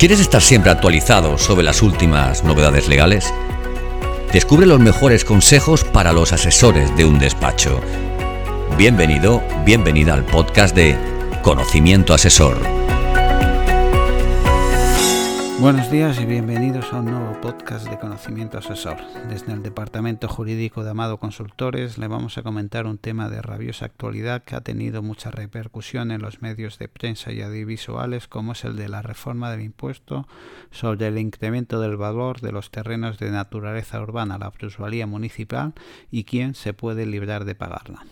¿Quieres estar siempre actualizado sobre las últimas novedades legales? Descubre los mejores consejos para los asesores de un despacho. Bienvenido, bienvenida al podcast de Conocimiento Asesor. Buenos días y bienvenidos a un nuevo podcast de Conocimiento Asesor. Desde el Departamento Jurídico de Amado Consultores le vamos a comentar un tema de rabiosa actualidad que ha tenido mucha repercusión en los medios de prensa y audiovisuales como es el de la reforma del impuesto sobre el incremento del valor de los terrenos de naturaleza urbana, la plusvalía municipal y quién se puede librar de pagarla.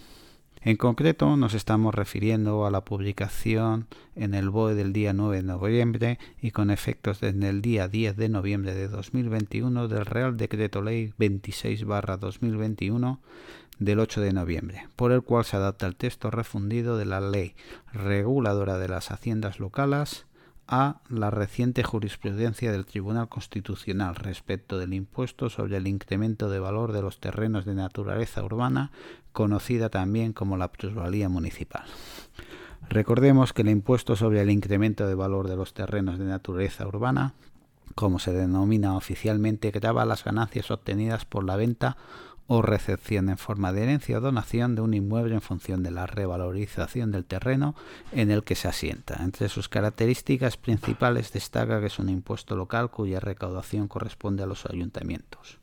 En concreto, nos estamos refiriendo a la publicación en el BOE del día 9 de noviembre y con efectos desde el día 10 de noviembre de 2021 del Real Decreto Ley 26-2021 del 8 de noviembre, por el cual se adapta el texto refundido de la Ley Reguladora de las Haciendas Locales a la reciente jurisprudencia del Tribunal Constitucional respecto del impuesto sobre el incremento de valor de los terrenos de naturaleza urbana, conocida también como la plusvalía municipal. Recordemos que el impuesto sobre el incremento de valor de los terrenos de naturaleza urbana, como se denomina oficialmente, grava las ganancias obtenidas por la venta o recepción en forma de herencia o donación de un inmueble en función de la revalorización del terreno en el que se asienta. Entre sus características principales destaca que es un impuesto local cuya recaudación corresponde a los ayuntamientos.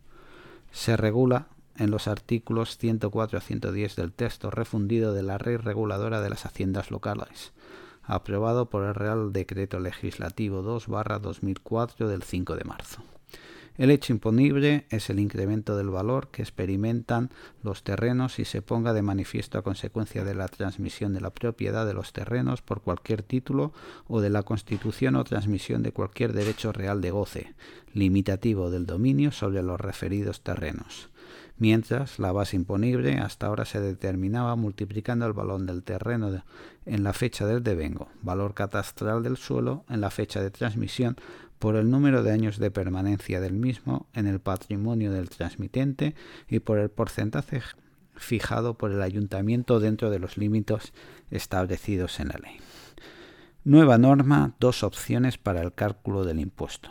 Se regula en los artículos 104 a 110 del texto refundido de la Ley Reguladora de las Haciendas Locales, aprobado por el Real Decreto Legislativo 2-2004 del 5 de marzo. El hecho imponible es el incremento del valor que experimentan los terrenos y se ponga de manifiesto a consecuencia de la transmisión de la propiedad de los terrenos por cualquier título o de la constitución o transmisión de cualquier derecho real de goce, limitativo del dominio sobre los referidos terrenos mientras la base imponible hasta ahora se determinaba multiplicando el valor del terreno en la fecha del devengo, valor catastral del suelo en la fecha de transmisión por el número de años de permanencia del mismo en el patrimonio del transmitente y por el porcentaje fijado por el ayuntamiento dentro de los límites establecidos en la ley. Nueva norma, dos opciones para el cálculo del impuesto.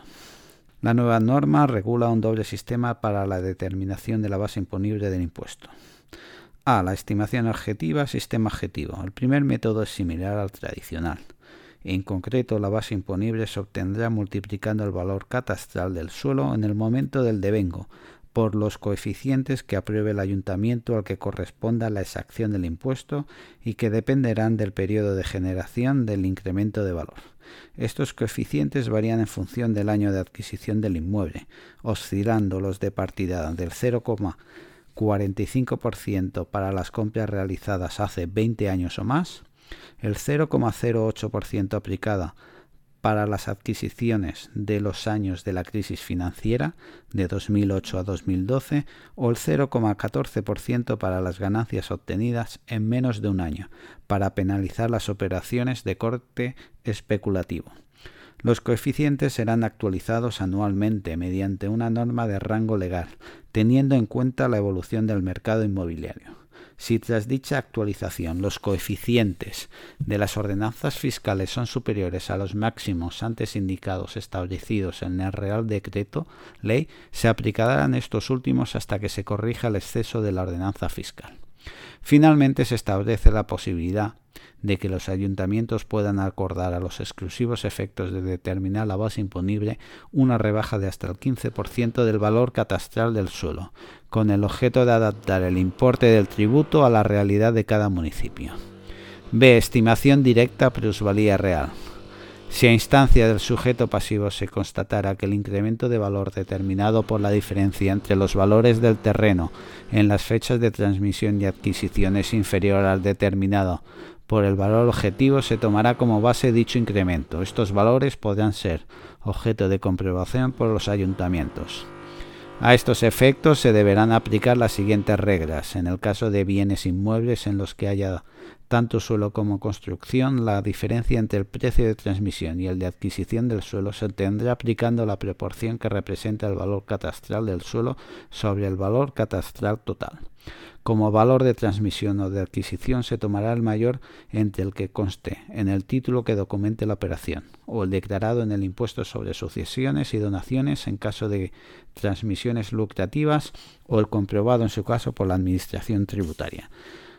La nueva norma regula un doble sistema para la determinación de la base imponible del impuesto. A. La estimación objetiva, sistema objetivo. El primer método es similar al tradicional. En concreto, la base imponible se obtendrá multiplicando el valor catastral del suelo en el momento del devengo por los coeficientes que apruebe el ayuntamiento al que corresponda la exacción del impuesto y que dependerán del periodo de generación del incremento de valor. Estos coeficientes varían en función del año de adquisición del inmueble, oscilando los de partida del 0,45% para las compras realizadas hace 20 años o más, el 0,08% aplicada para las adquisiciones de los años de la crisis financiera de 2008 a 2012 o el 0,14% para las ganancias obtenidas en menos de un año, para penalizar las operaciones de corte especulativo. Los coeficientes serán actualizados anualmente mediante una norma de rango legal, teniendo en cuenta la evolución del mercado inmobiliario. Si tras dicha actualización los coeficientes de las ordenanzas fiscales son superiores a los máximos antes indicados establecidos en el Real Decreto Ley, se aplicarán estos últimos hasta que se corrija el exceso de la ordenanza fiscal. Finalmente se establece la posibilidad de que los ayuntamientos puedan acordar a los exclusivos efectos de determinar la base imponible una rebaja de hasta el 15% del valor catastral del suelo, con el objeto de adaptar el importe del tributo a la realidad de cada municipio. B. Estimación directa plusvalía real. Si a instancia del sujeto pasivo se constatara que el incremento de valor determinado por la diferencia entre los valores del terreno en las fechas de transmisión y adquisición es inferior al determinado por el valor objetivo, se tomará como base dicho incremento. Estos valores podrán ser objeto de comprobación por los ayuntamientos. A estos efectos se deberán aplicar las siguientes reglas. En el caso de bienes inmuebles en los que haya tanto suelo como construcción, la diferencia entre el precio de transmisión y el de adquisición del suelo se tendrá aplicando la proporción que representa el valor catastral del suelo sobre el valor catastral total. Como valor de transmisión o de adquisición se tomará el mayor entre el que conste en el título que documente la operación o el declarado en el impuesto sobre sucesiones y donaciones en caso de transmisiones lucrativas o el comprobado en su caso por la Administración tributaria.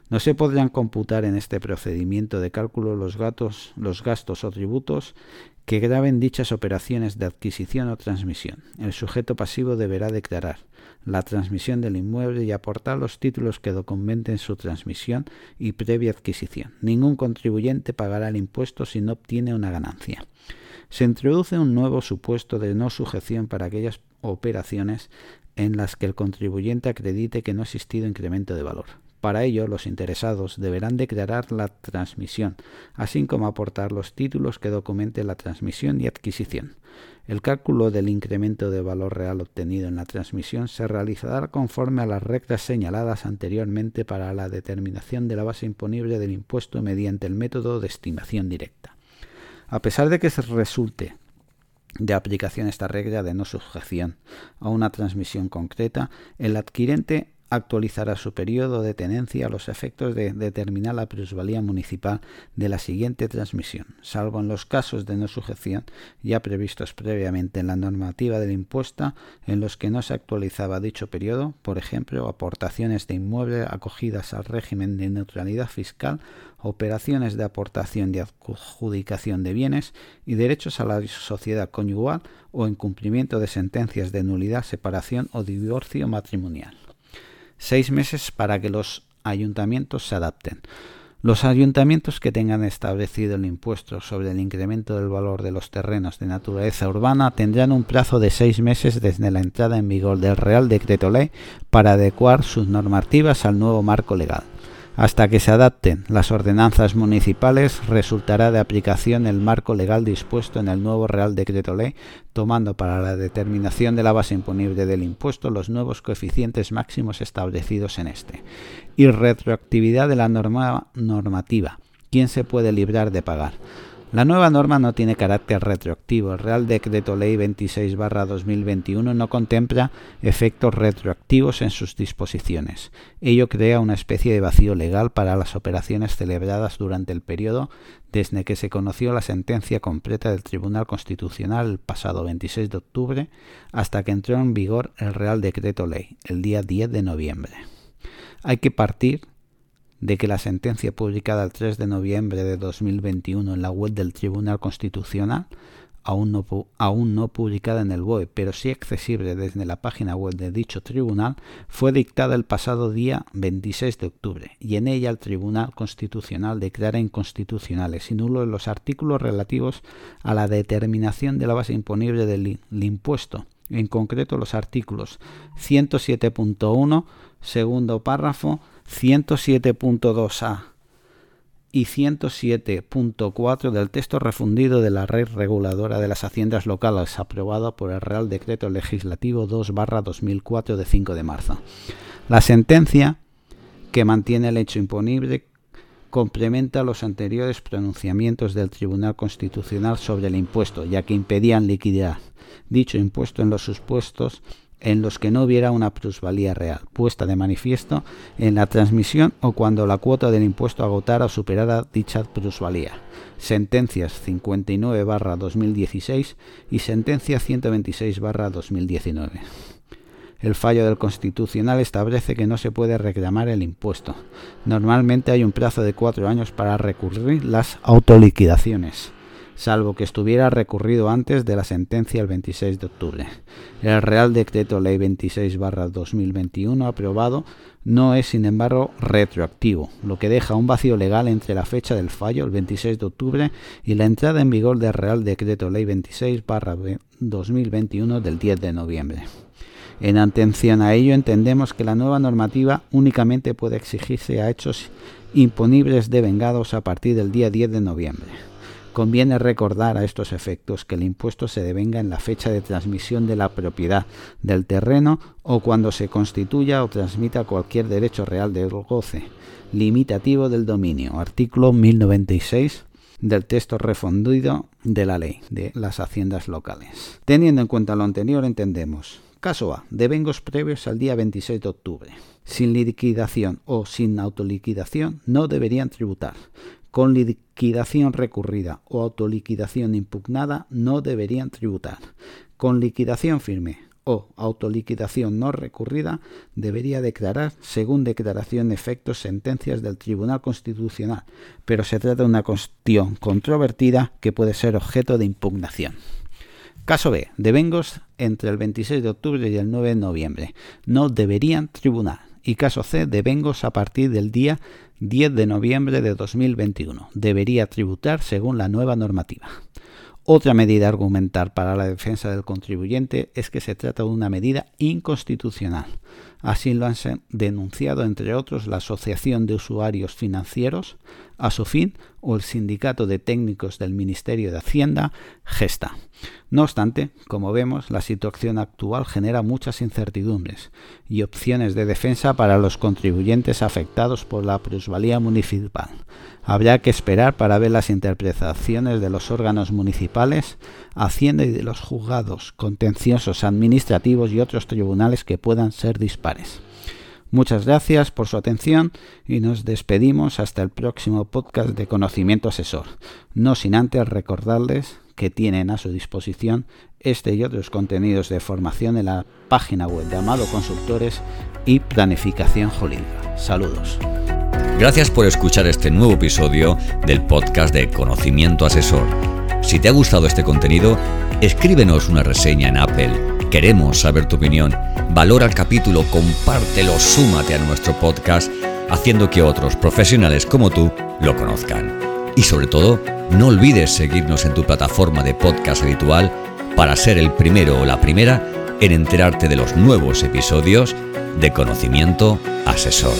No se podrán computar en este procedimiento de cálculo los, gastos o tributos que graben dichas operaciones de adquisición o transmisión. El sujeto pasivo deberá declarar la transmisión del inmueble y aportar los títulos que documenten su transmisión y previa adquisición. Ningún contribuyente pagará el impuesto si no obtiene una ganancia. Se introduce un nuevo supuesto de no sujeción para aquellas operaciones en las que el contribuyente acredite que no ha existido incremento de valor. Para ello, los interesados deberán declarar la transmisión, así como aportar los títulos que documenten la transmisión y adquisición. El cálculo del incremento de valor real obtenido en la transmisión se realizará conforme a las reglas señaladas anteriormente para la determinación de la base imponible del impuesto mediante el método de estimación directa. A pesar de que se resulte de aplicación esta regla de no sujeción a una transmisión concreta, el adquirente actualizará su periodo de tenencia a los efectos de determinar la plusvalía municipal de la siguiente transmisión, salvo en los casos de no sujeción ya previstos previamente en la normativa del impuesto en los que no se actualizaba dicho periodo, por ejemplo, aportaciones de inmueble acogidas al régimen de neutralidad fiscal, operaciones de aportación y adjudicación de bienes y derechos a la sociedad conyugal o en cumplimiento de sentencias de nulidad, separación o divorcio matrimonial seis meses para que los ayuntamientos se adapten. Los ayuntamientos que tengan establecido el impuesto sobre el incremento del valor de los terrenos de naturaleza urbana tendrán un plazo de seis meses desde la entrada en vigor del Real Decreto Ley para adecuar sus normativas al nuevo marco legal. Hasta que se adapten las ordenanzas municipales, resultará de aplicación el marco legal dispuesto en el nuevo Real Decreto Ley, tomando para la determinación de la base imponible del impuesto los nuevos coeficientes máximos establecidos en este. Y retroactividad de la norma normativa. ¿Quién se puede librar de pagar? La nueva norma no tiene carácter retroactivo. El Real Decreto Ley 26-2021 no contempla efectos retroactivos en sus disposiciones. Ello crea una especie de vacío legal para las operaciones celebradas durante el periodo desde que se conoció la sentencia completa del Tribunal Constitucional el pasado 26 de octubre hasta que entró en vigor el Real Decreto Ley el día 10 de noviembre. Hay que partir de que la sentencia publicada el 3 de noviembre de 2021 en la web del Tribunal Constitucional, aún no, aún no publicada en el BOE, pero sí accesible desde la página web de dicho tribunal, fue dictada el pasado día 26 de octubre y en ella el Tribunal Constitucional declara inconstitucionales y nulos los artículos relativos a la determinación de la base imponible del impuesto, en concreto los artículos 107.1, segundo párrafo, 107.2a y 107.4 del texto refundido de la Ley Reguladora de las Haciendas Locales, aprobado por el Real Decreto Legislativo 2-2004 de 5 de marzo. La sentencia, que mantiene el hecho imponible, complementa los anteriores pronunciamientos del Tribunal Constitucional sobre el impuesto, ya que impedían liquidar dicho impuesto en los supuestos en los que no hubiera una plusvalía real, puesta de manifiesto en la transmisión o cuando la cuota del impuesto agotara o superara dicha plusvalía. Sentencias 59-2016 y sentencia 126-2019. El fallo del Constitucional establece que no se puede reclamar el impuesto. Normalmente hay un plazo de cuatro años para recurrir las autoliquidaciones salvo que estuviera recurrido antes de la sentencia el 26 de octubre. El Real Decreto Ley 26-2021 aprobado no es, sin embargo, retroactivo, lo que deja un vacío legal entre la fecha del fallo, el 26 de octubre, y la entrada en vigor del Real Decreto Ley 26-2021 del 10 de noviembre. En atención a ello, entendemos que la nueva normativa únicamente puede exigirse a hechos imponibles devengados a partir del día 10 de noviembre. Conviene recordar a estos efectos que el impuesto se devenga en la fecha de transmisión de la propiedad del terreno o cuando se constituya o transmita cualquier derecho real de goce limitativo del dominio. Artículo 1096 del texto refundido de la ley de las haciendas locales. Teniendo en cuenta lo anterior, entendemos Caso A. Devengos previos al día 26 de octubre. Sin liquidación o sin autoliquidación no deberían tributar. Con liquidación recurrida o autoliquidación impugnada no deberían tributar. Con liquidación firme o autoliquidación no recurrida debería declarar según declaración efectos sentencias del Tribunal Constitucional, pero se trata de una cuestión controvertida que puede ser objeto de impugnación. Caso B. Devengos entre el 26 de octubre y el 9 de noviembre. No deberían tribunar. Y caso C. Devengos a partir del día 10 de noviembre de 2021. Debería tributar según la nueva normativa. Otra medida argumental para la defensa del contribuyente es que se trata de una medida inconstitucional. Así lo han denunciado, entre otros, la Asociación de Usuarios Financieros, a su fin, o el Sindicato de Técnicos del Ministerio de Hacienda, Gesta. No obstante, como vemos, la situación actual genera muchas incertidumbres y opciones de defensa para los contribuyentes afectados por la plusvalía municipal. Habrá que esperar para ver las interpretaciones de los órganos municipales, Hacienda y de los juzgados contenciosos administrativos y otros tribunales que puedan ser dispares. Muchas gracias por su atención y nos despedimos hasta el próximo podcast de Conocimiento Asesor, no sin antes recordarles que tienen a su disposición este y otros contenidos de formación en la página web de Amado Consultores y Planificación Jurídica. Saludos. Gracias por escuchar este nuevo episodio del podcast de Conocimiento Asesor. Si te ha gustado este contenido, escríbenos una reseña en Apple. Queremos saber tu opinión. Valora el capítulo, compártelo, súmate a nuestro podcast, haciendo que otros profesionales como tú lo conozcan. Y sobre todo, no olvides seguirnos en tu plataforma de podcast habitual para ser el primero o la primera en enterarte de los nuevos episodios de Conocimiento Asesor.